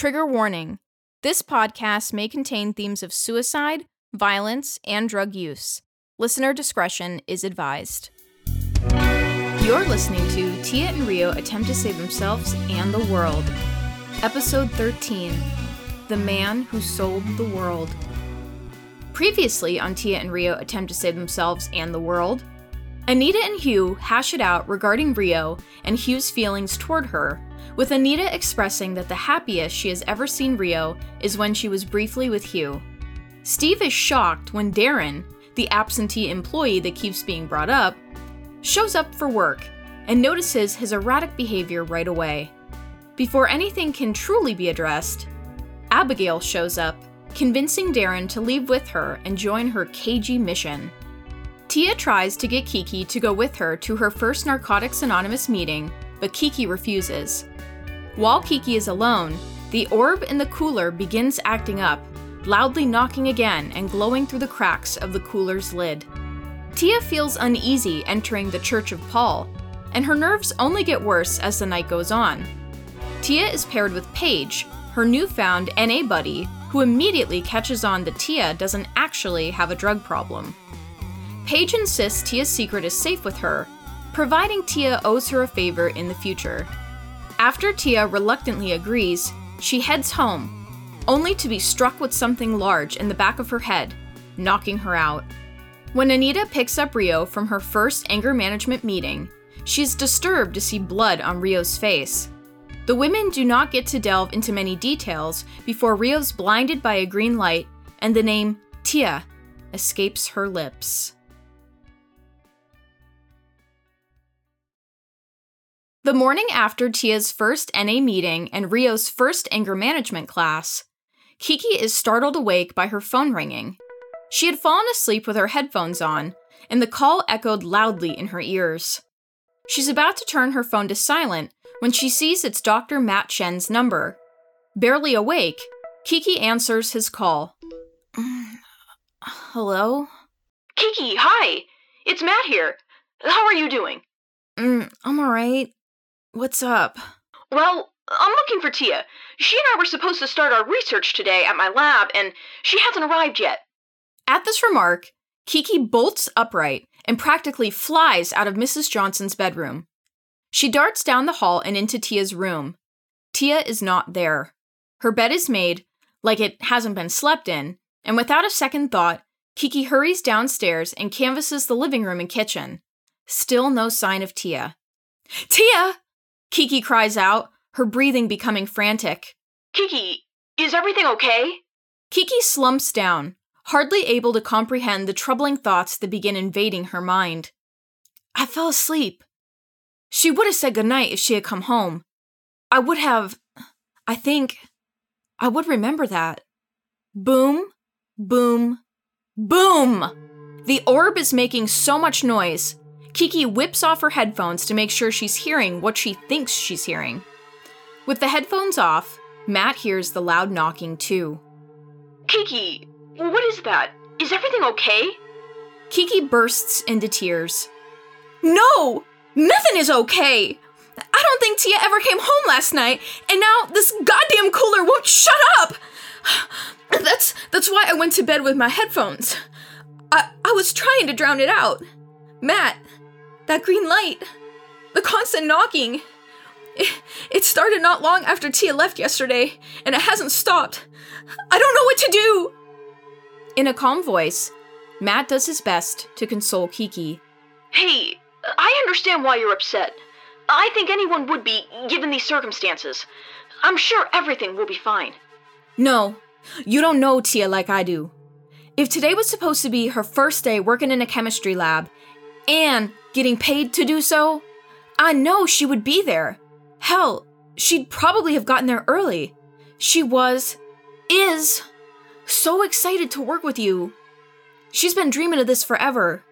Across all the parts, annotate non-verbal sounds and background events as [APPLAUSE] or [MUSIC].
Trigger warning this podcast may contain themes of suicide, violence, and drug use. Listener discretion is advised. You're listening to Tia and Rio attempt to save themselves and the world. Episode 13 The Man Who Sold the World. Previously on Tia and Rio attempt to save themselves and the world, Anita and Hugh hash it out regarding Rio and Hugh's feelings toward her, with Anita expressing that the happiest she has ever seen Rio is when she was briefly with Hugh. Steve is shocked when Darren, the absentee employee that keeps being brought up, shows up for work and notices his erratic behavior right away. Before anything can truly be addressed, Abigail shows up, convincing Darren to leave with her and join her cagey mission. Tia tries to get Keke to go with her to her first Narcotics Anonymous meeting, but Keke refuses. While Keke is alone, the orb in the cooler begins acting up, loudly knocking again and glowing through the cracks of the cooler's lid. Tia feels uneasy entering the Church of Paul, and her nerves only get worse as the night goes on. Tia is paired with Paige, her newfound NA buddy, who immediately catches on that Tia doesn't actually have a drug problem. Paige insists Tia's secret is safe with her, providing Tia owes her a favor in the future. After Tia reluctantly agrees, she heads home, only to be struck with something large in the back of her head, knocking her out. When Anita picks up Rio from her first anger management meeting, she's disturbed to see blood on Rio's face. The women do not get to delve into many details before Rio's blinded by a green light and the name Tia escapes her lips. The morning after Tia's first NA meeting and Rio's first anger management class, Keke is startled awake by her phone ringing. She had fallen asleep with her headphones on, and the call echoed loudly in her ears. She's about to turn her phone to silent when she sees it's Dr. Matt Shen's number. Barely awake, Keke answers his call. Hello? Keke, hi! It's Matt here. How are you doing? Mm, I'm alright. What's up? Well, I'm looking for Tia. She and I were supposed to start our research today at my lab, and she hasn't arrived yet. At this remark, Keke bolts upright and practically flies out of Mrs. Johnson's bedroom. She darts down the hall and into Tia's room. Tia is not there. Her bed is made like it hasn't been slept in, and without a second thought, Keke hurries downstairs and canvasses the living room and kitchen. Still no sign of Tia. Tia! Keke cries out, her breathing becoming frantic. Keke, is everything okay? Keke slumps down, hardly able to comprehend the troubling thoughts that begin invading her mind. I fell asleep. She would have said goodnight if she had come home. I would have. I think. I would remember that. Boom, boom, boom! The orb is making so much noise Keke whips off her headphones to make sure she's hearing what she thinks she's hearing. With the headphones off, Matt hears the loud knocking too. Keke, what is that? Is everything okay? Keke bursts into tears. No! Nothing is okay! I don't think Tia ever came home last night, and now this goddamn cooler won't shut up! [SIGHS] That's that's why I went to bed with my headphones. I, I was trying to drown it out. Matt, that green light. The constant knocking. It, it started not long after Tia left yesterday, and it hasn't stopped. I don't know what to do! In a calm voice, Matt does his best to console Keke. Hey, I understand why you're upset. I think anyone would be, given these circumstances. I'm sure everything will be fine. No, you don't know Tia like I do. If today was supposed to be her first day working in a chemistry lab, and getting paid to do so, I know she would be there. Hell, she'd probably have gotten there early. She was, is, so excited to work with you. She's been dreaming of this forever.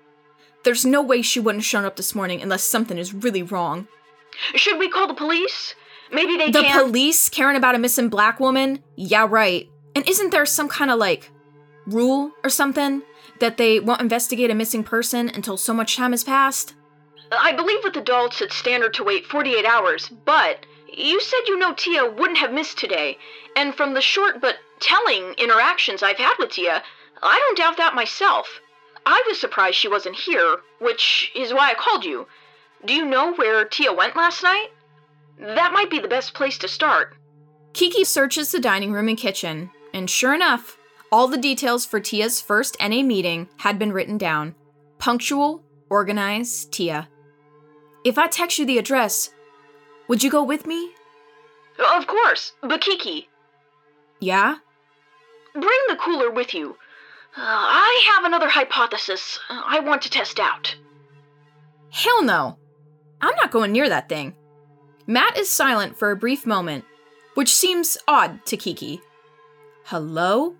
There's no way she wouldn't have shown up this morning unless something is really wrong. Should we call the police? Maybe they The can police caring about a missing black woman? Yeah, right. And isn't there some kind of like rule or something that they won't investigate a missing person until so much time has passed? I believe with adults it's standard to wait 48 hours, but You said you know Tia wouldn't have missed today, and from the short but telling interactions I've had with Tia, I don't doubt that myself. I was surprised she wasn't here, which is why I called you. Do you know where Tia went last night? That might be the best place to start. Keke searches the dining room and kitchen, and sure enough, all the details for Tia's first NA meeting had been written down. Punctual, organized, Tia. If I text you the address, would you go with me? Of course, but Keke. Yeah? Bring the cooler with you. Uh, I have another hypothesis I want to test out. Hell no! I'm not going near that thing. Matt is silent for a brief moment, which seems odd to Keke. Hello?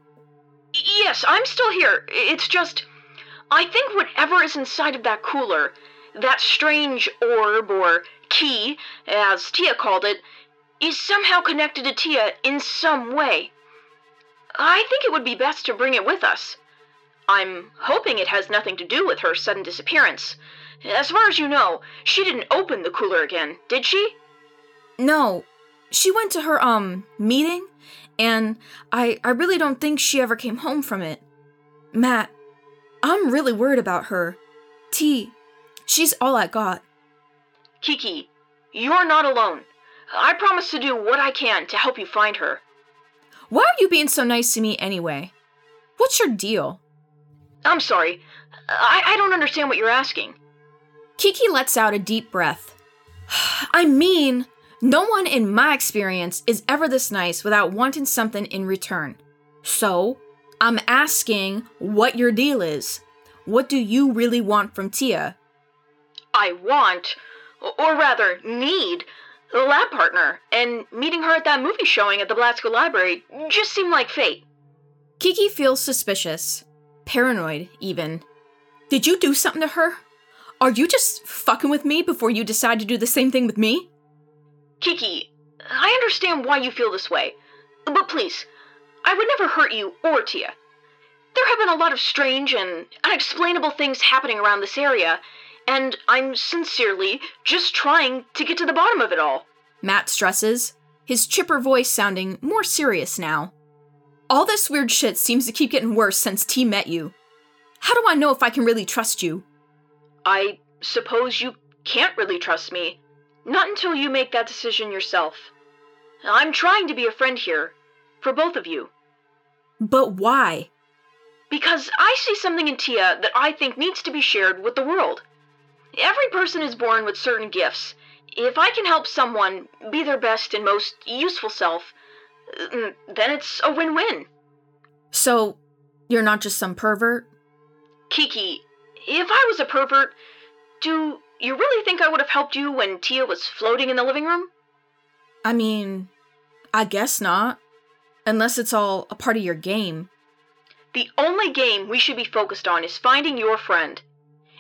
Yes, I'm still here. It's just. I think whatever is inside of that cooler, that strange orb or key, as Tia called it, is somehow connected to Tia in some way. I think it would be best to bring it with us. I'm hoping it has nothing to do with her sudden disappearance. As far as you know, she didn't open the cooler again, did she? No. She went to her um meeting and I I really don't think she ever came home from it. Matt, I'm really worried about her. T, she's all I got. Keke, you're not alone. I promise to do what I can to help you find her. Why are you being so nice to me anyway? What's your deal? I'm sorry. I, I don't understand what you're asking. Keke lets out a deep breath. [SIGHS] I mean, no one in my experience is ever this nice without wanting something in return. So, I'm asking what your deal is. What do you really want from Tia? I want, or rather need, a lab partner, and meeting her at that movie showing at the Blatsko Library just seemed like fate. Keke feels suspicious, paranoid even. Did you do something to her? Are you just fucking with me before you decide to do the same thing with me? Keke, I understand why you feel this way, but please, I would never hurt you or Tia. There have been a lot of strange and unexplainable things happening around this area, and I'm sincerely just trying to get to the bottom of it all. Matt stresses, his chipper voice sounding more serious now. All this weird shit seems to keep getting worse since T met you. How do I know if I can really trust you? I suppose you can't really trust me. Not until you make that decision yourself. I'm trying to be a friend here, for both of you. But why? Because I see something in Tia that I think needs to be shared with the world. Every person is born with certain gifts. If I can help someone be their best and most useful self, then it's a win win. So, you're not just some pervert? Keke, if I was a pervert, do you really think I would have helped you when Tia was floating in the living room? I mean, I guess not. Unless it's all a part of your game. The only game we should be focused on is finding your friend.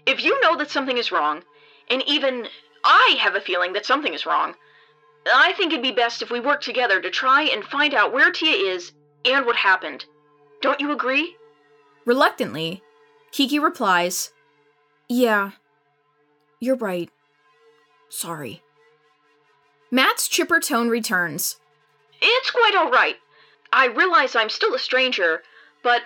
If you know that something is wrong, and even I have a feeling that something is wrong, I think it'd be best if we work together to try and find out where Tia is and what happened. Don't you agree? Reluctantly, Keke replies, Yeah, you're right. Sorry. Matt's chipper tone returns. It's quite all right. I realize I'm still a stranger, but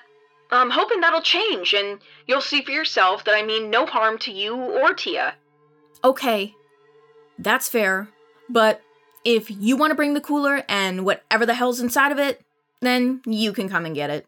I'm hoping that'll change and you'll see for yourself that I mean no harm to you or Tia. Okay, that's fair. But if you want to bring the cooler and whatever the hell's inside of it, then you can come and get it.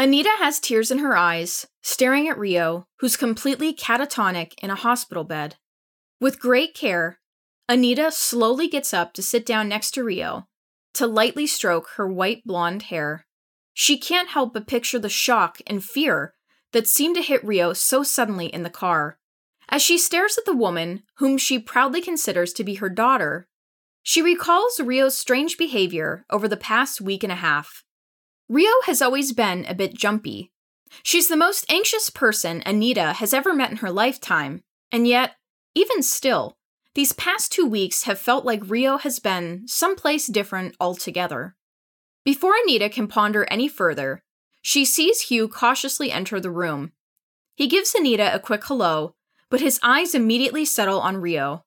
Anita has tears in her eyes, staring at Rio, who's completely catatonic in a hospital bed. With great care, Anita slowly gets up to sit down next to Rio to lightly stroke her white blonde hair. She can't help but picture the shock and fear that seemed to hit Rio so suddenly in the car. As she stares at the woman whom she proudly considers to be her daughter, she recalls Rio's strange behavior over the past week and a half. Rio has always been a bit jumpy, She's the most anxious person Anita has ever met in her lifetime, and yet, even still, these past two weeks have felt like Rio has been someplace different altogether. Before Anita can ponder any further, she sees Hugh cautiously enter the room. He gives Anita a quick hello, but his eyes immediately settle on Rio.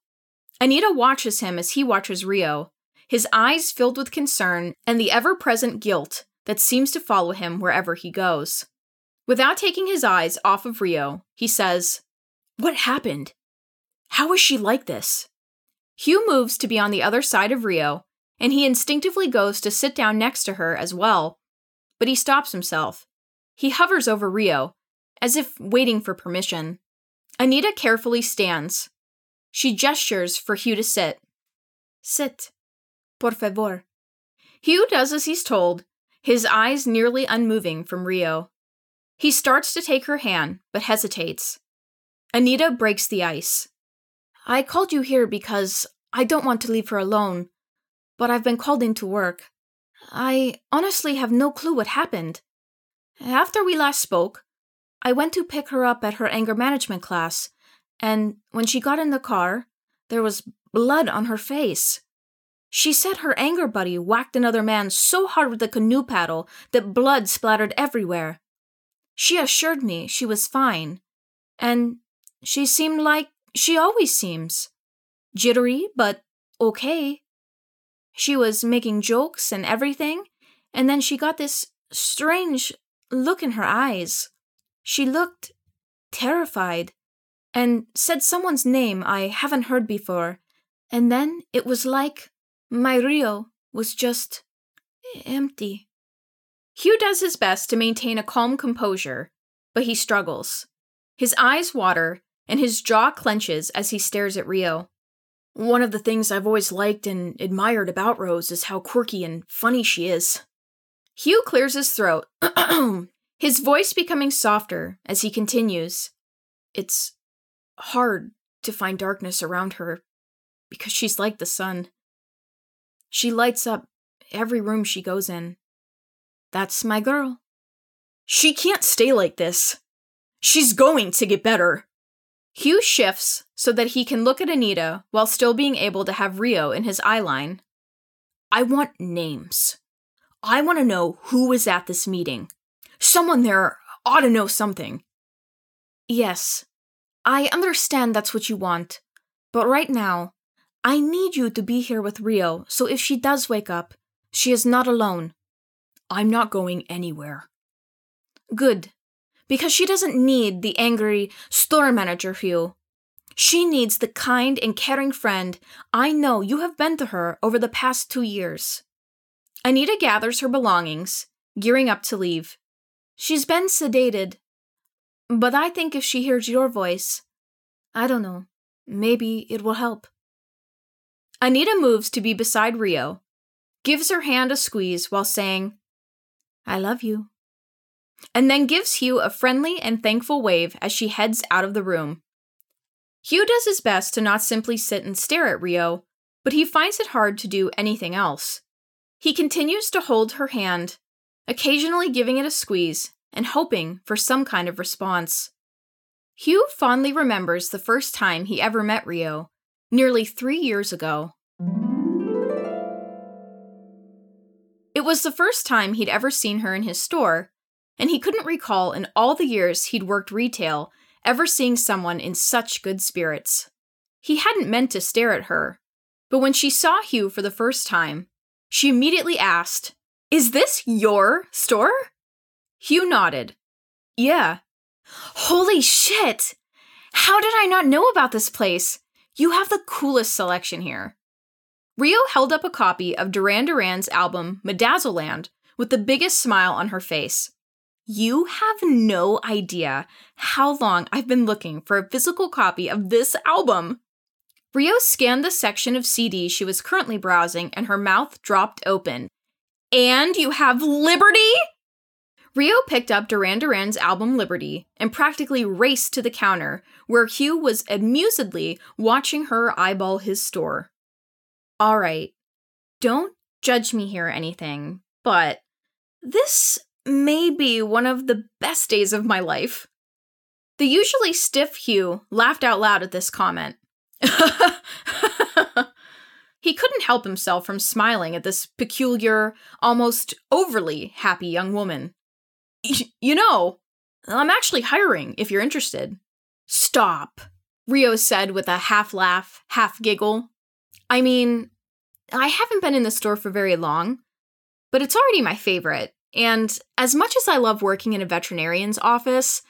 Anita watches him as he watches Rio, his eyes filled with concern and the ever present guilt that seems to follow him wherever he goes. Without taking his eyes off of Rio, he says, What happened? How is she like this? Hugh moves to be on the other side of Rio, and he instinctively goes to sit down next to her as well, but he stops himself. He hovers over Rio, as if waiting for permission. Anita carefully stands. She gestures for Hugh to sit. Sit. Por favor. Hugh does as he's told, his eyes nearly unmoving from Rio. He starts to take her hand, but hesitates. Anita breaks the ice. I called you here because I don't want to leave her alone, but I've been called into work. I honestly have no clue what happened. After we last spoke, I went to pick her up at her anger management class, and when she got in the car, there was blood on her face. She said her anger buddy whacked another man so hard with the canoe paddle that blood splattered everywhere. She assured me she was fine, and she seemed like she always seems jittery, but okay. She was making jokes and everything, and then she got this strange look in her eyes. She looked terrified and said someone's name I haven't heard before, and then it was like my Rio was just empty. Hugh does his best to maintain a calm composure, but he struggles. His eyes water, and his jaw clenches as he stares at Rio. One of the things I've always liked and admired about Rose is how quirky and funny she is. Hugh clears his throat, [CLEARS THROAT] his voice becoming softer as he continues. It's hard to find darkness around her because she's like the sun. She lights up every room she goes in. That's my girl. She can't stay like this. She's going to get better. Hugh shifts so that he can look at Anita while still being able to have Rio in his eye line. I want names. I want to know who was at this meeting. Someone there ought to know something. Yes, I understand that's what you want, but right now, I need you to be here with Rio so if she does wake up, she is not alone. I'm not going anywhere. Good, because she doesn't need the angry store manager Hugh. She needs the kind and caring friend I know you have been to her over the past two years. Anita gathers her belongings, gearing up to leave. She's been sedated, but I think if she hears your voice, I don't know, maybe it will help. Anita moves to be beside Rio, gives her hand a squeeze while saying, I love you. And then gives Hugh a friendly and thankful wave as she heads out of the room. Hugh does his best to not simply sit and stare at Rio, but he finds it hard to do anything else. He continues to hold her hand, occasionally giving it a squeeze and hoping for some kind of response. Hugh fondly remembers the first time he ever met Rio, nearly three years ago. It was the first time he'd ever seen her in his store, and he couldn't recall in all the years he'd worked retail ever seeing someone in such good spirits. He hadn't meant to stare at her, but when she saw Hugh for the first time, she immediately asked, Is this your store? Hugh nodded. Yeah. Holy shit! How did I not know about this place? You have the coolest selection here. Rio held up a copy of Duran Duran's album Medazzaland with the biggest smile on her face. You have no idea how long I've been looking for a physical copy of this album. Rio scanned the section of CDs she was currently browsing and her mouth dropped open. And you have Liberty? Rio picked up Duran Duran's album Liberty and practically raced to the counter, where Hugh was amusedly watching her eyeball his store. All right, don't judge me here or anything, but this may be one of the best days of my life. The usually stiff Hugh laughed out loud at this comment. [LAUGHS] he couldn't help himself from smiling at this peculiar, almost overly happy young woman. You know, I'm actually hiring if you're interested. Stop, Rio said with a half laugh, half giggle. I mean, I haven't been in the store for very long, but it's already my favorite. And as much as I love working in a veterinarian's office,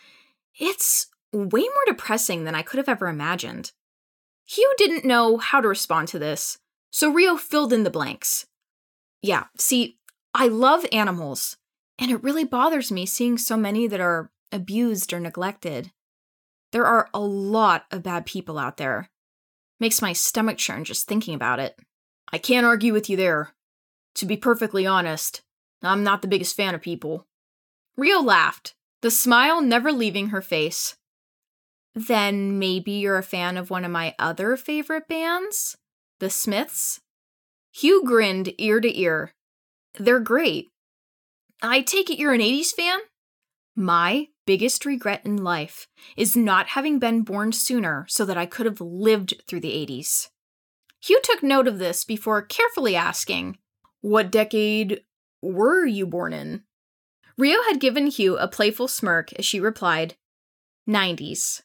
it's way more depressing than I could have ever imagined. Hugh didn't know how to respond to this, so Rio filled in the blanks. Yeah, see, I love animals, and it really bothers me seeing so many that are abused or neglected. There are a lot of bad people out there. Makes my stomach churn just thinking about it. I can't argue with you there. To be perfectly honest, I'm not the biggest fan of people. Rio laughed, the smile never leaving her face. Then maybe you're a fan of one of my other favorite bands? The Smiths? Hugh grinned ear to ear. They're great. I take it you're an 80s fan? My biggest regret in life is not having been born sooner so that I could have lived through the 80s. Hugh took note of this before carefully asking, What decade were you born in? Rio had given Hugh a playful smirk as she replied, 90s.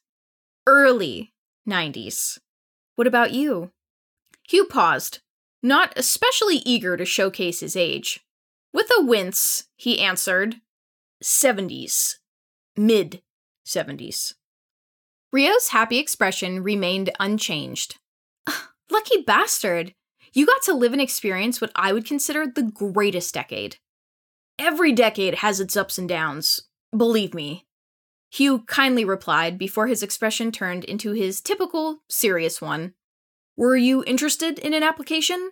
Early 90s. What about you? Hugh paused, not especially eager to showcase his age. With a wince, he answered, 70s. Mid 70s. Rio's happy expression remained unchanged. [SIGHS] Lucky bastard! You got to live and experience what I would consider the greatest decade. Every decade has its ups and downs, believe me. Hugh kindly replied before his expression turned into his typical, serious one. Were you interested in an application?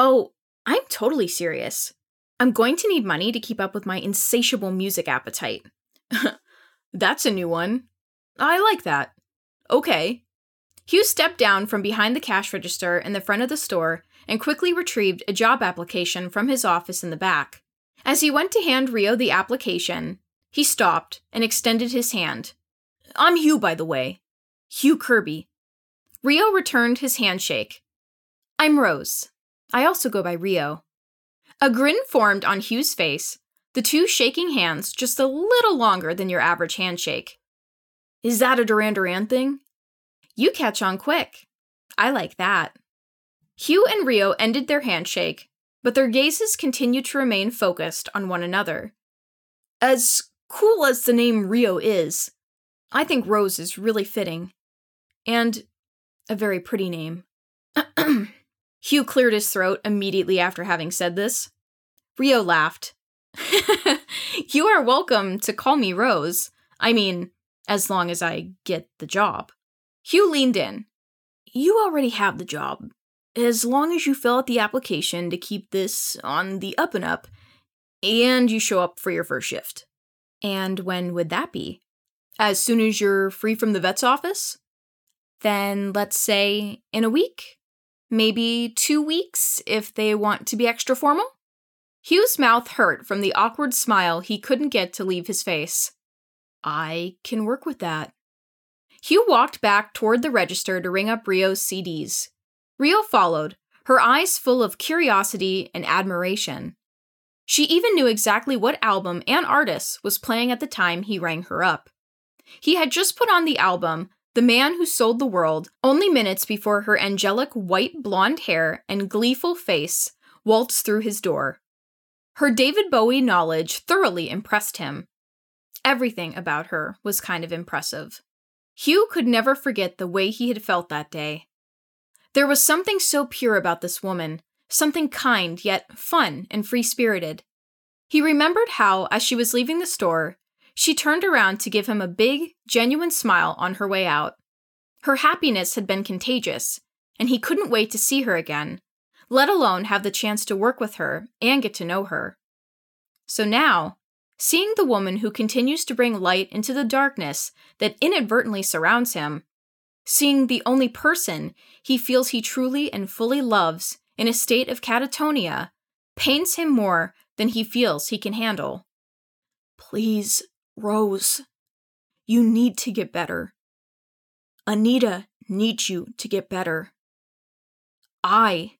Oh, I'm totally serious. I'm going to need money to keep up with my insatiable music appetite. [LAUGHS] That's a new one. I like that. Okay. Hugh stepped down from behind the cash register in the front of the store and quickly retrieved a job application from his office in the back. As he went to hand Rio the application, he stopped and extended his hand. I'm Hugh, by the way. Hugh Kirby. Rio returned his handshake. I'm Rose. I also go by Rio. A grin formed on Hugh's face, the two shaking hands just a little longer than your average handshake. Is that a Duran Duran thing? You catch on quick. I like that. Hugh and Rio ended their handshake, but their gazes continued to remain focused on one another. As cool as the name Rio is, I think Rose is really fitting. And a very pretty name. [CLEARS THROAT] Hugh cleared his throat immediately after having said this. Rio laughed. [LAUGHS] you are welcome to call me Rose. I mean, as long as I get the job. Hugh leaned in. You already have the job. As long as you fill out the application to keep this on the up and up, and you show up for your first shift. And when would that be? As soon as you're free from the vet's office? Then let's say in a week? Maybe two weeks if they want to be extra formal? Hugh's mouth hurt from the awkward smile he couldn't get to leave his face. I can work with that. Hugh walked back toward the register to ring up Rio's CDs. Rio followed, her eyes full of curiosity and admiration. She even knew exactly what album and artist was playing at the time he rang her up. He had just put on the album The Man Who Sold the World only minutes before her angelic white blonde hair and gleeful face waltzed through his door. Her David Bowie knowledge thoroughly impressed him. Everything about her was kind of impressive. Hugh could never forget the way he had felt that day. There was something so pure about this woman, something kind yet fun and free spirited. He remembered how, as she was leaving the store, she turned around to give him a big, genuine smile on her way out. Her happiness had been contagious, and he couldn't wait to see her again, let alone have the chance to work with her and get to know her. So now, seeing the woman who continues to bring light into the darkness that inadvertently surrounds him, seeing the only person he feels he truly and fully loves in a state of catatonia, pains him more than he feels he can handle. Please, Rose. You need to get better. Anita needs you to get better. I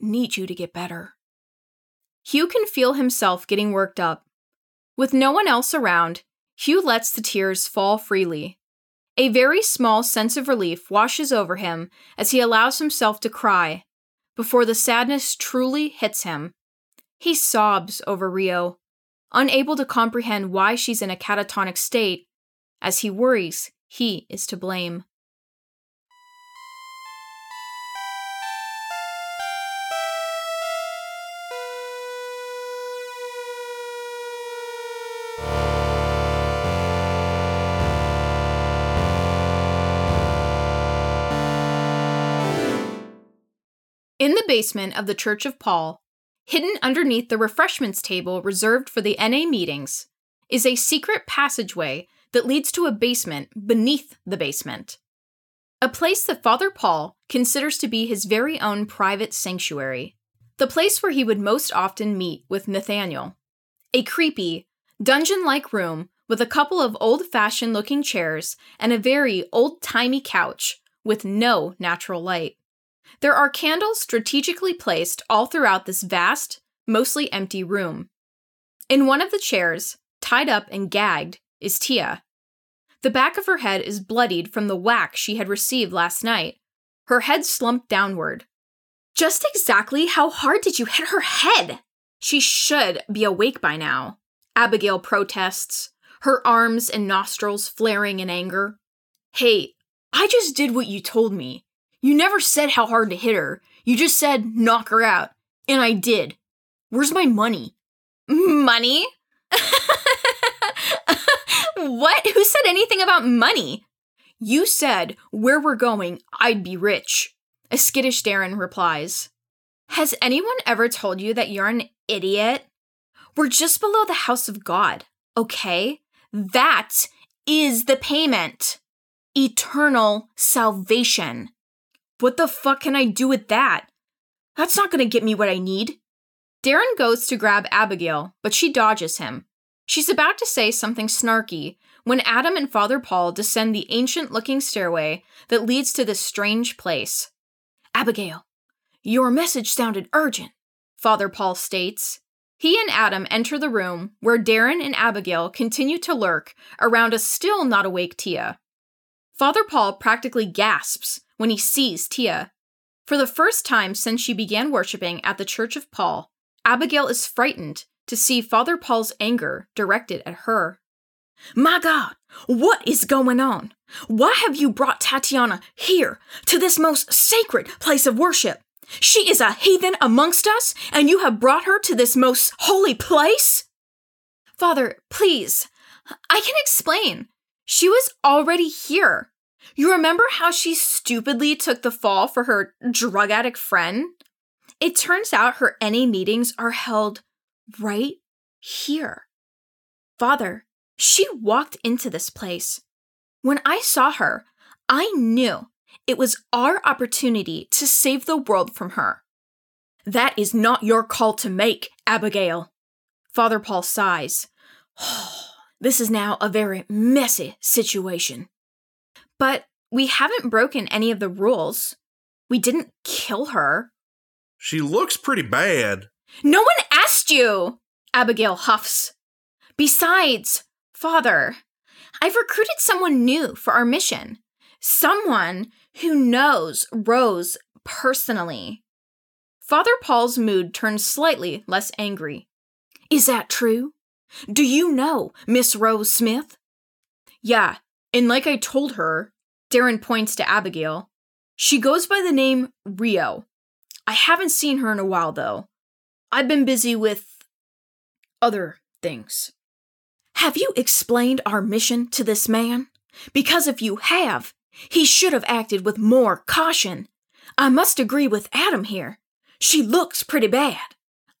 need you to get better. Hugh can feel himself getting worked up. With no one else around, Hugh lets the tears fall freely. A very small sense of relief washes over him as he allows himself to cry before the sadness truly hits him. He sobs over Rio, unable to comprehend why she's in a catatonic state, as he worries he is to blame. In the basement of the Church of Paul, hidden underneath the refreshments table reserved for the NA meetings, is a secret passageway that leads to a basement beneath the basement. A place that Father Paul considers to be his very own private sanctuary. The place where he would most often meet with Nathaniel. A creepy, dungeon like room with a couple of old fashioned looking chairs and a very old timey couch with no natural light. There are candles strategically placed all throughout this vast, mostly empty room. In one of the chairs, tied up and gagged, is Tia. The back of her head is bloodied from the whack she had received last night, her head slumped downward. Just exactly how hard did you hit her head? She should be awake by now. Abigail protests, her arms and nostrils flaring in anger. Hey, I just did what you told me. You never said how hard to hit her. You just said knock her out. And I did. Where's my money? Money? [LAUGHS] what? Who said anything about money? You said where we're going, I'd be rich. A skittish Darren replies. Has anyone ever told you that you're an idiot? We're just below the house of God, okay? That is the payment. Eternal salvation. What the fuck can I do with that? That's not gonna get me what I need. Darren goes to grab Abigail, but she dodges him. She's about to say something snarky when Adam and Father Paul descend the ancient looking stairway that leads to this strange place. Abigail, your message sounded urgent, Father Paul states. He and Adam enter the room where Darren and Abigail continue to lurk around a still not awake Tia. Father Paul practically gasps when he sees Tia. For the first time since she began worshiping at the Church of Paul, Abigail is frightened to see Father Paul's anger directed at her. My God, what is going on? Why have you brought Tatiana here to this most sacred place of worship? She is a heathen amongst us, and you have brought her to this most holy place? Father, please, I can explain. She was already here. You remember how she stupidly took the fall for her drug addict friend? It turns out her NA meetings are held right here. Father, she walked into this place. When I saw her, I knew it was our opportunity to save the world from her. That is not your call to make, Abigail. Father Paul sighs. [SIGHS] Oh, this is now a very messy situation. But we haven't broken any of the rules. We didn't kill her. She looks pretty bad. No one asked you! Abigail huffs. Besides, Father, I've recruited someone new for our mission. Someone who knows Rose personally. Father Paul's mood turns slightly less angry. Is that true? Do you know Miss Rose Smith? Yeah, and like I told her, Darren points to Abigail. She goes by the name Rio. I haven't seen her in a while, though. I've been busy with other things. Have you explained our mission to this man? Because if you have, he should have acted with more caution. I must agree with Adam here. She looks pretty bad.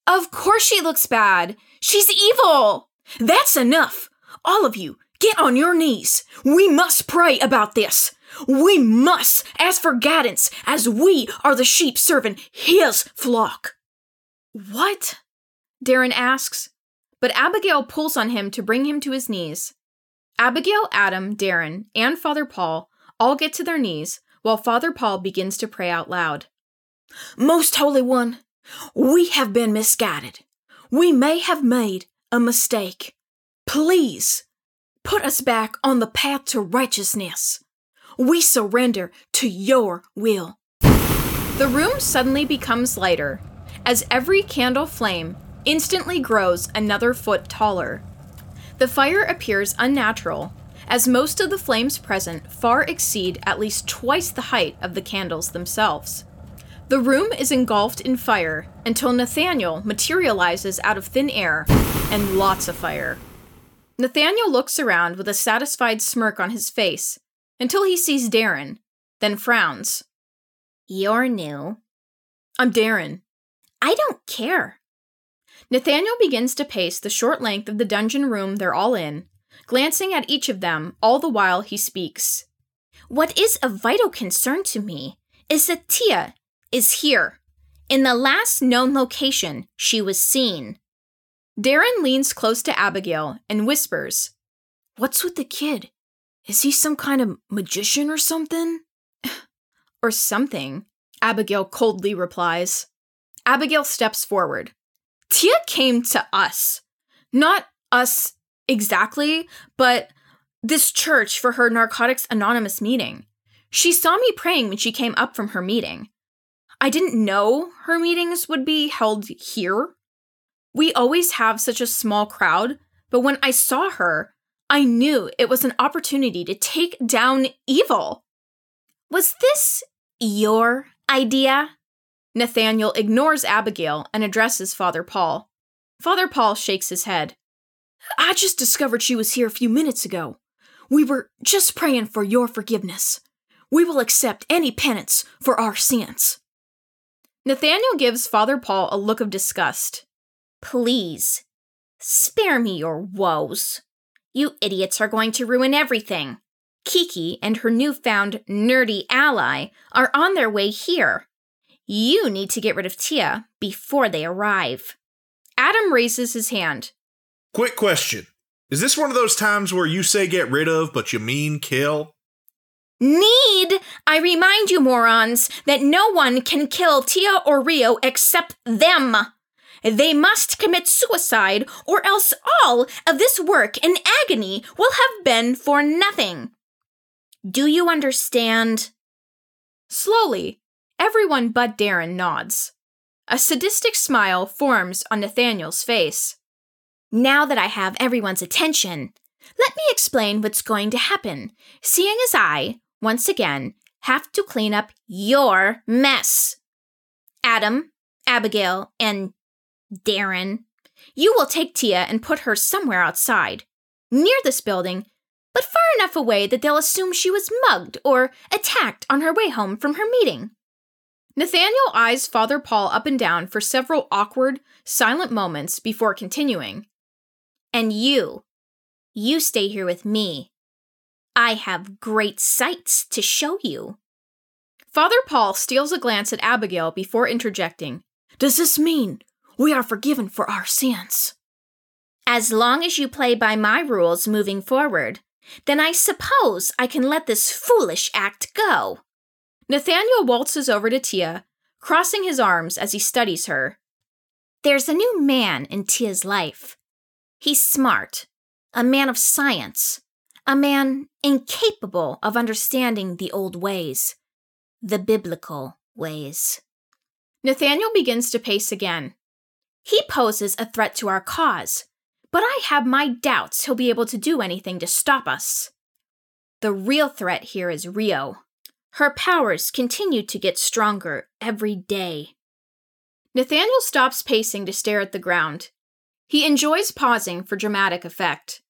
Of course she looks bad. She's evil. That's enough. All of you, get on your knees. We must pray about this. We must ask for guidance as we are the sheep serving his flock. What? Darren asks. but Abigail pulls on him to bring him to his knees. Abigail, Adam, Darren, and Father Paul all get to their knees while Father Paul begins to pray out loud. Most Holy One, we have been misguided. We may have made a mistake. Please put us back on the path to righteousness. We surrender to your will. The room suddenly becomes lighter as every candle flame instantly grows another foot taller. The fire appears unnatural, as most of the flames present far exceed at least twice the height of the candles themselves. The room is engulfed in fire until Nathaniel materializes out of thin air and lots of fire. Nathaniel looks around with a satisfied smirk on his face until he sees Darren, then frowns. You're new. I'm Darren. I don't care. Nathaniel begins to pace the short length of the dungeon room they're all in, glancing at each of them all the while he speaks. What is of vital concern to me is that Tia is here. In the last known location she was seen. Darren leans close to Abigail and whispers, What's with the kid? Is he some kind of magician or something? [LAUGHS] or something, Abigail coldly replies. Abigail steps forward. Tia came to us. Not us exactly, but this church for her Narcotics Anonymous meeting. She saw me praying when she came up from her meeting. I didn't know her meetings would be held here. We always have such a small crowd, but when I saw her, I knew it was an opportunity to take down evil. Was this your idea? Nathaniel ignores Abigail and addresses Father Paul. Father Paul shakes his head. I just discovered she was here a few minutes ago. We were just praying for your forgiveness. We will accept any penance for our sins. Nathaniel gives Father Paul a look of disgust. Please, spare me your woes. You idiots are going to ruin everything. Keke and her newfound nerdy ally are on their way here. You need to get rid of Tia before they arrive. Adam raises his hand. Quick question. Is this one of those times where you say get rid of, but you mean kill? Need I remind you, morons, that no one can kill Tia or Rio except them. They must commit suicide, or else all of this work and agony will have been for nothing. Do you understand? Slowly, everyone but Darren nods. A sadistic smile forms on Nathaniel's face. Now that I have everyone's attention, let me explain what's going to happen, seeing as I, once again, have to clean up your mess. Adam, Abigail, and Darren, you will take Tia and put her somewhere outside, near this building, but far enough away that they'll assume she was mugged or attacked on her way home from her meeting. Nathaniel eyes Father Paul up and down for several awkward, silent moments before continuing. And you, you stay here with me. I have great sights to show you. Father Paul steals a glance at Abigail before interjecting. Does this mean we are forgiven for our sins? As long as you play by my rules moving forward, then I suppose I can let this foolish act go. Nathaniel waltzes over to Tia, crossing his arms as he studies her. There's a new man in Tia's life. He's smart, a man of science, a man incapable of understanding the old ways, the biblical ways. Nathaniel begins to pace again. He poses a threat to our cause, but I have my doubts he'll be able to do anything to stop us. The real threat here is Rio. Her powers continue to get stronger every day. Nathaniel stops pacing to stare at the ground. He enjoys pausing for dramatic effect.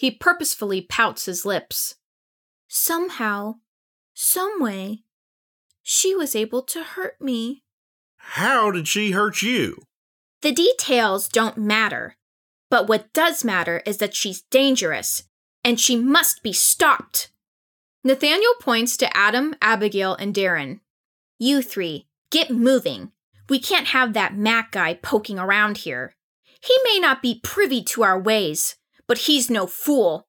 He purposefully pouts his lips. Somehow, someway, she was able to hurt me. How did she hurt you? The details don't matter. But what does matter is that she's dangerous, and she must be stopped. Nathaniel points to Adam, Abigail, and Darren. You three, get moving. We can't have that Mac guy poking around here. He may not be privy to our ways, but he's no fool.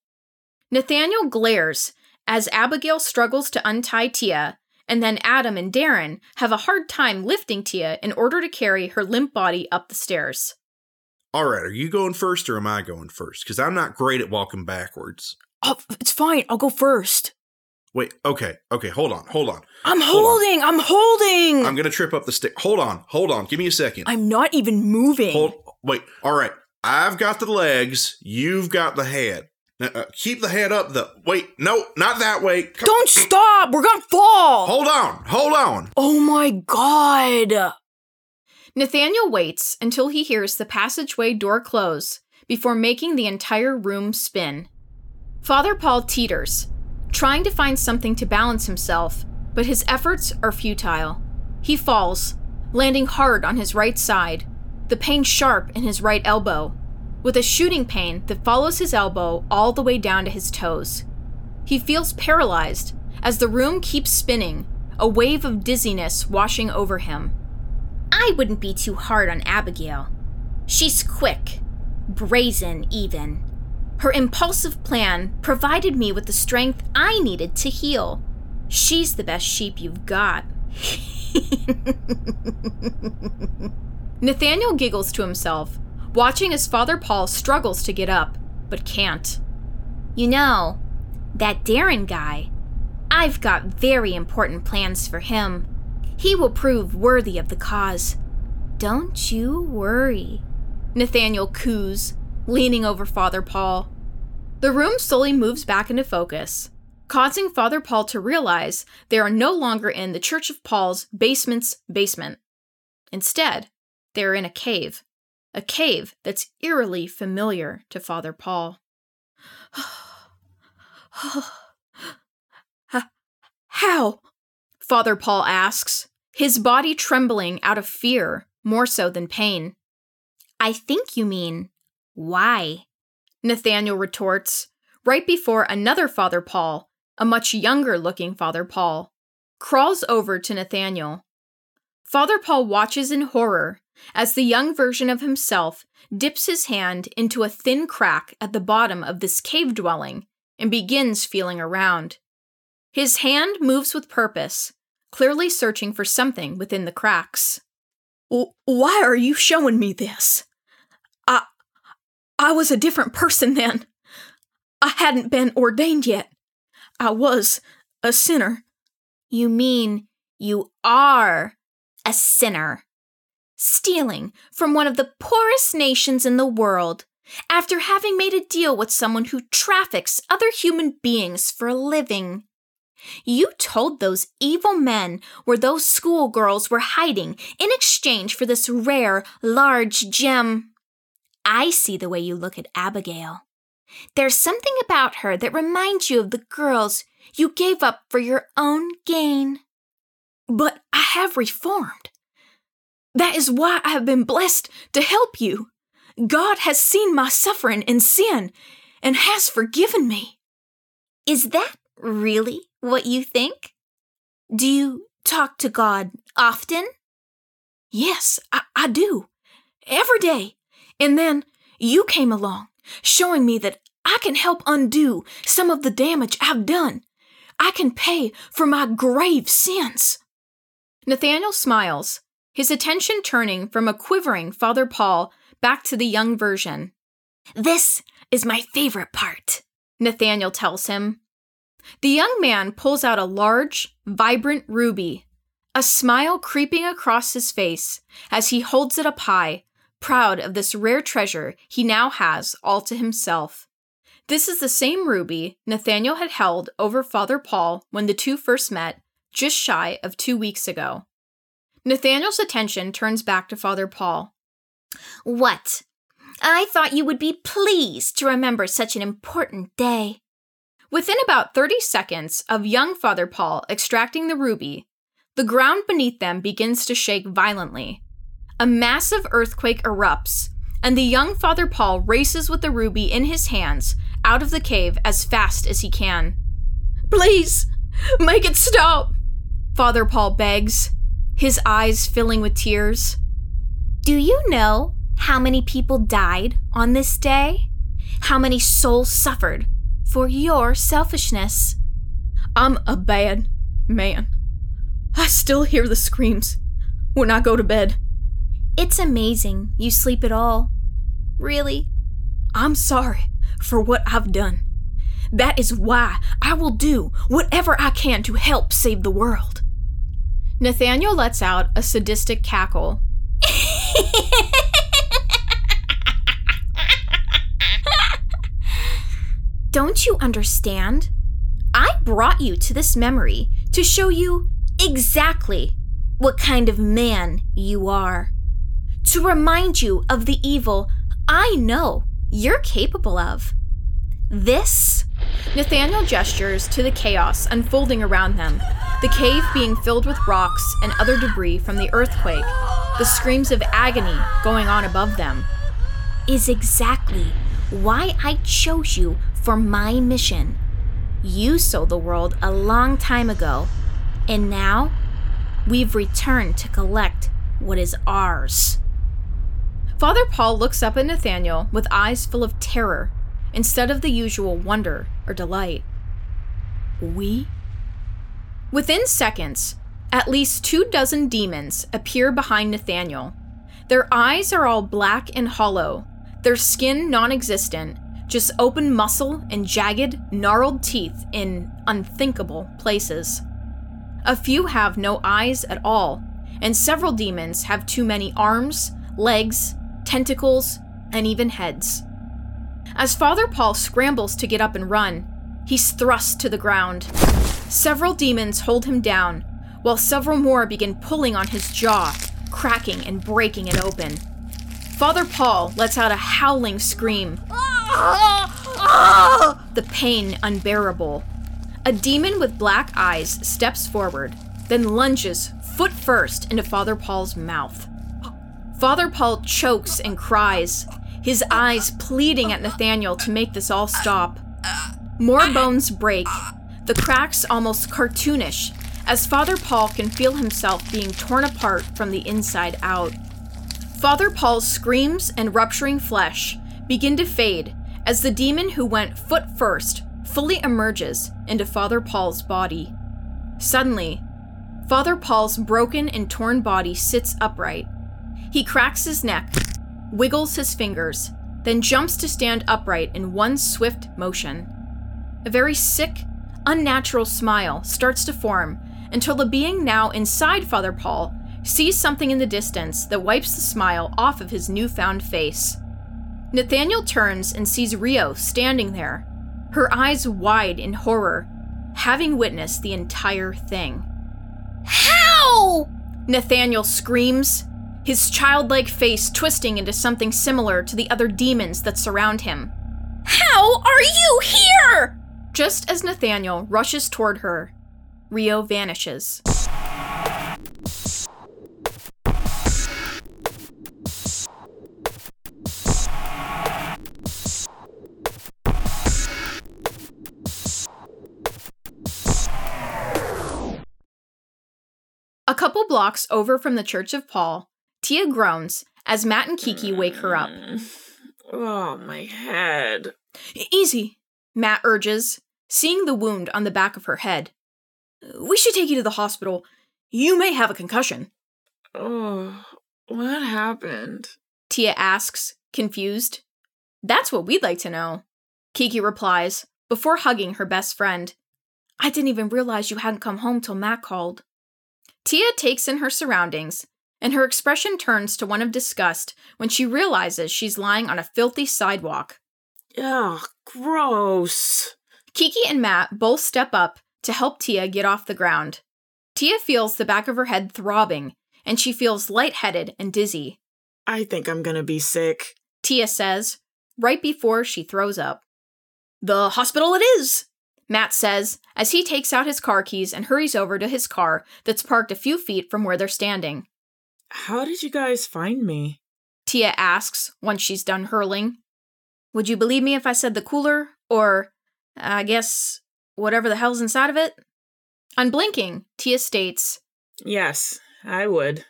Nathaniel glares as Abigail struggles to untie Tia, and then Adam and Darren have a hard time lifting Tia in order to carry her limp body up the stairs. All right, are you going first or am I going first? Because I'm not great at walking backwards. Oh, it's fine. I'll go first. Wait, okay, okay, hold on, hold on. I'm Hold on. holding. I'm holding. I'm gonna trip up the stick. Hold on, hold on. Give me a second. I'm not even moving. Hold. Wait. All right. I've got the legs. You've got the head. Now, uh, keep the head up. The wait. No, not that way. Come- Don't stop. We're gonna fall. Hold on. Hold on. Oh my god. Nathaniel waits until he hears the passageway door close before making the entire room spin. Father Paul teeters, trying to find something to balance himself, but his efforts are futile. He falls, landing hard on his right side, the pain sharp in his right elbow, with a shooting pain that follows his elbow all the way down to his toes. He feels paralyzed as the room keeps spinning, a wave of dizziness washing over him. I wouldn't be too hard on Abigail. She's quick, brazen, even. Her impulsive plan provided me with the strength I needed to heal. She's the best sheep you've got. [LAUGHS] Nathaniel giggles to himself, watching as Father Paul struggles to get up, but can't. You know, that Darren guy, I've got very important plans for him. He will prove worthy of the cause. Don't you worry. Nathaniel coos, leaning over Father Paul. The room slowly moves back into focus, causing Father Paul to realize they are no longer in the Church of Paul's basement's basement. Instead, they are in a cave, a cave that's eerily familiar to Father Paul. [SIGHS] How? Father Paul asks, his body trembling out of fear more so than pain. I think you mean, why? Nathaniel retorts, right before another Father Paul, a much younger looking Father Paul, crawls over to Nathaniel. Father Paul watches in horror as the young version of himself dips his hand into a thin crack at the bottom of this cave dwelling and begins feeling around. His hand moves with purpose, clearly searching for something within the cracks. Why are you showing me this? I I was a different person then. I hadn't been ordained yet. I was a sinner. You mean you are a sinner? Stealing from one of the poorest nations in the world after having made a deal with someone who traffics other human beings for a living. You told those evil men where those schoolgirls were hiding in exchange for this rare, large gem. I see the way you look at Abigail. There's something about her that reminds you of the girls you gave up for your own gain. But I have reformed. That is why I have been blessed to help you. God has seen my suffering and sin and has forgiven me. Is that really what you think? Do you talk to God often? Yes, I, I do. Every day. And then you came along, showing me that I can help undo some of the damage I've done. I can pay for my grave sins. Nathaniel smiles, his attention turning from a quivering Father Paul back to the young version. This is my favorite part, Nathaniel tells him. The young man pulls out a large, vibrant ruby, a smile creeping across his face as he holds it up high, proud of this rare treasure he now has all to himself. This is the same ruby Nathaniel had held over Father Paul when the two first met, just shy of two weeks ago. Nathaniel's attention turns back to Father Paul. What? I thought you would be pleased to remember such an important day. Within about 30 seconds of young Father Paul extracting the ruby, the ground beneath them begins to shake violently. A massive earthquake erupts, and the young Father Paul races with the ruby in his hands out of the cave as fast as he can. Please, make it stop, Father Paul begs, his eyes filling with tears. Do you know how many people died on this day? How many souls suffered for your selfishness? I'm a bad man. I still hear the screams when I go to bed. It's amazing you sleep at all. Really? I'm sorry for what I've done. That is why I will do whatever I can to help save the world. Nathaniel lets out a sadistic cackle. Don't you understand? I brought you to this memory to show you exactly what kind of man you are. To remind you of the evil I know you're capable of. This? Nathaniel gestures to the chaos unfolding around them, the cave being filled with rocks and other debris from the earthquake, the screams of agony going on above them. Is exactly why I chose you for my mission. You sold the world a long time ago, and now we've returned to collect what is ours. Father Paul looks up at Nathaniel with eyes full of terror instead of the usual wonder or delight. We? Within seconds, at least two dozen demons appear behind Nathaniel. Their eyes are all black and hollow, their skin non existent, just open muscle and jagged, gnarled teeth in unthinkable places. A few have no eyes at all, and several demons have too many arms, legs, tentacles, and even heads. As Father Paul scrambles to get up and run, he's thrust to the ground. Several demons hold him down, while several more begin pulling on his jaw, cracking and breaking it open. Father Paul lets out a howling scream, the pain unbearable. A demon with black eyes steps forward, then lunges foot first into Father Paul's mouth. Father Paul chokes and cries, his eyes pleading at Nathaniel to make this all stop. More bones break, the cracks almost cartoonish, as Father Paul can feel himself being torn apart from the inside out. Father Paul's screams and rupturing flesh begin to fade as the demon who went foot first fully emerges into Father Paul's body. Suddenly, Father Paul's broken and torn body sits upright. He cracks his neck, wiggles his fingers, then jumps to stand upright in one swift motion. A very sick, unnatural smile starts to form until the being now inside Father Paul sees something in the distance that wipes the smile off of his newfound face. Nathaniel turns and sees Rio standing there, her eyes wide in horror, having witnessed the entire thing. How? Nathaniel screams, his childlike face twisting into something similar to the other demons that surround him. How are you here? Just as Nathaniel rushes toward her, Rio vanishes. A couple blocks over from the Church of Paul, Tia groans as Matt and Keke wake her up. Mm. Oh, my head. Easy, Matt urges, seeing the wound on the back of her head. We should take you to the hospital. You may have a concussion. Oh, what happened? Tia asks, confused. That's what we'd like to know. Keke replies, before hugging her best friend. I didn't even realize you hadn't come home till Matt called. Tia takes in her surroundings, and her expression turns to one of disgust when she realizes she's lying on a filthy sidewalk. Ugh, gross. Keke and Matt both step up to help Tia get off the ground. Tia feels the back of her head throbbing, and she feels lightheaded and dizzy. I think I'm gonna be sick. Tia says, right before she throws up. The hospital it is, Matt says as he takes out his car keys and hurries over to his car that's parked a few feet from where they're standing. How did you guys find me? Tia asks once she's done hurling. Would you believe me if I said the cooler? Or, I guess, whatever the hell's inside of it? Unblinking, Tia states, Yes, I would.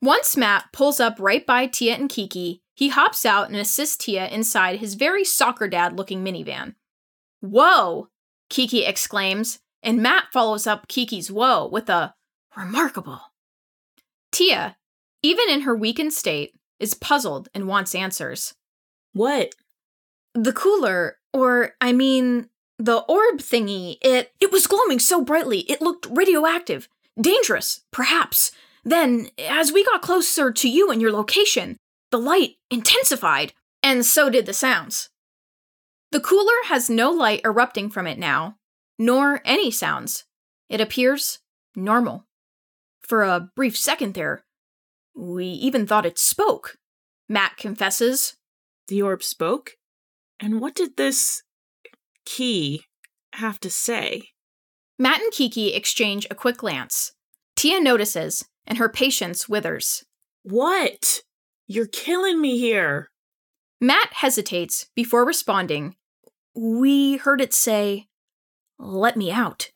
Once Matt pulls up right by Tia and Keke, he hops out and assists Tia inside his very soccer dad looking minivan. Whoa! Keke exclaims, and Matt follows up Keke's whoa with a remarkable. Tia, even in her weakened state, is puzzled and wants answers. What? The cooler, or I mean, the orb thingy, it it was glowing so brightly it looked radioactive. Dangerous, perhaps. Then, as we got closer to you and your location, the light intensified, and so did the sounds. The cooler has no light erupting from it now, nor any sounds. It appears normal. For a brief second there, we even thought it spoke. Matt confesses. The orb spoke? And what did this key have to say? Matt and Keke exchange a quick glance. Tia notices, and her patience withers. What? You're killing me here. Matt hesitates before responding. We heard it say, Let me out.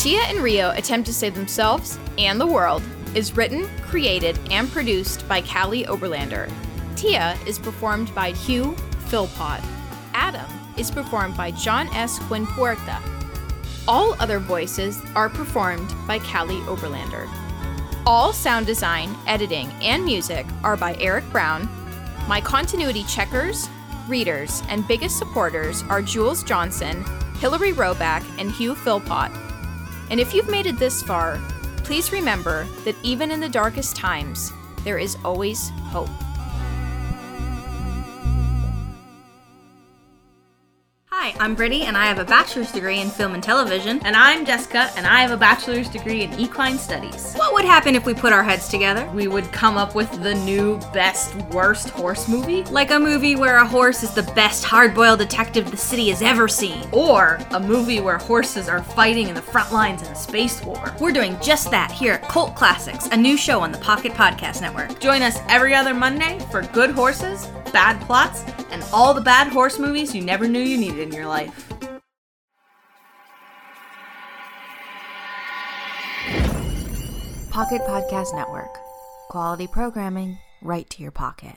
Tia and Rio attempt to save themselves and the world is written, created, and produced by Kalli Oberlander. Tia is performed by Hue Philpot. Adam is performed by John S. Quinn-Puerta. All other voices are performed by Kalli Oberlander. All sound design, editing, and music are by Erik Brown. My continuity checkers, readers, and biggest supporters are Jules Johnson, Hilary Roback, and Hue Philpot. And if you've made it this far, please remember that even in the darkest times, there is always hope. I'm Brittany, and I have a bachelor's degree in film and television. And I'm Jessica, and I have a bachelor's degree in equine studies. What would happen if we put our heads together? We would come up with the new best, worst horse movie. Like a movie where a horse is the best hard boiled detective the city has ever seen. Or a movie where horses are fighting in the front lines in a space war. We're doing just that here at Cult Classics, a new show on the Pocket Podcast Network. Join us every other Monday for good horses, bad plots, and all the bad horse movies you never knew you needed in your life. Pocket Podcast Network. Quality programming right to your pocket.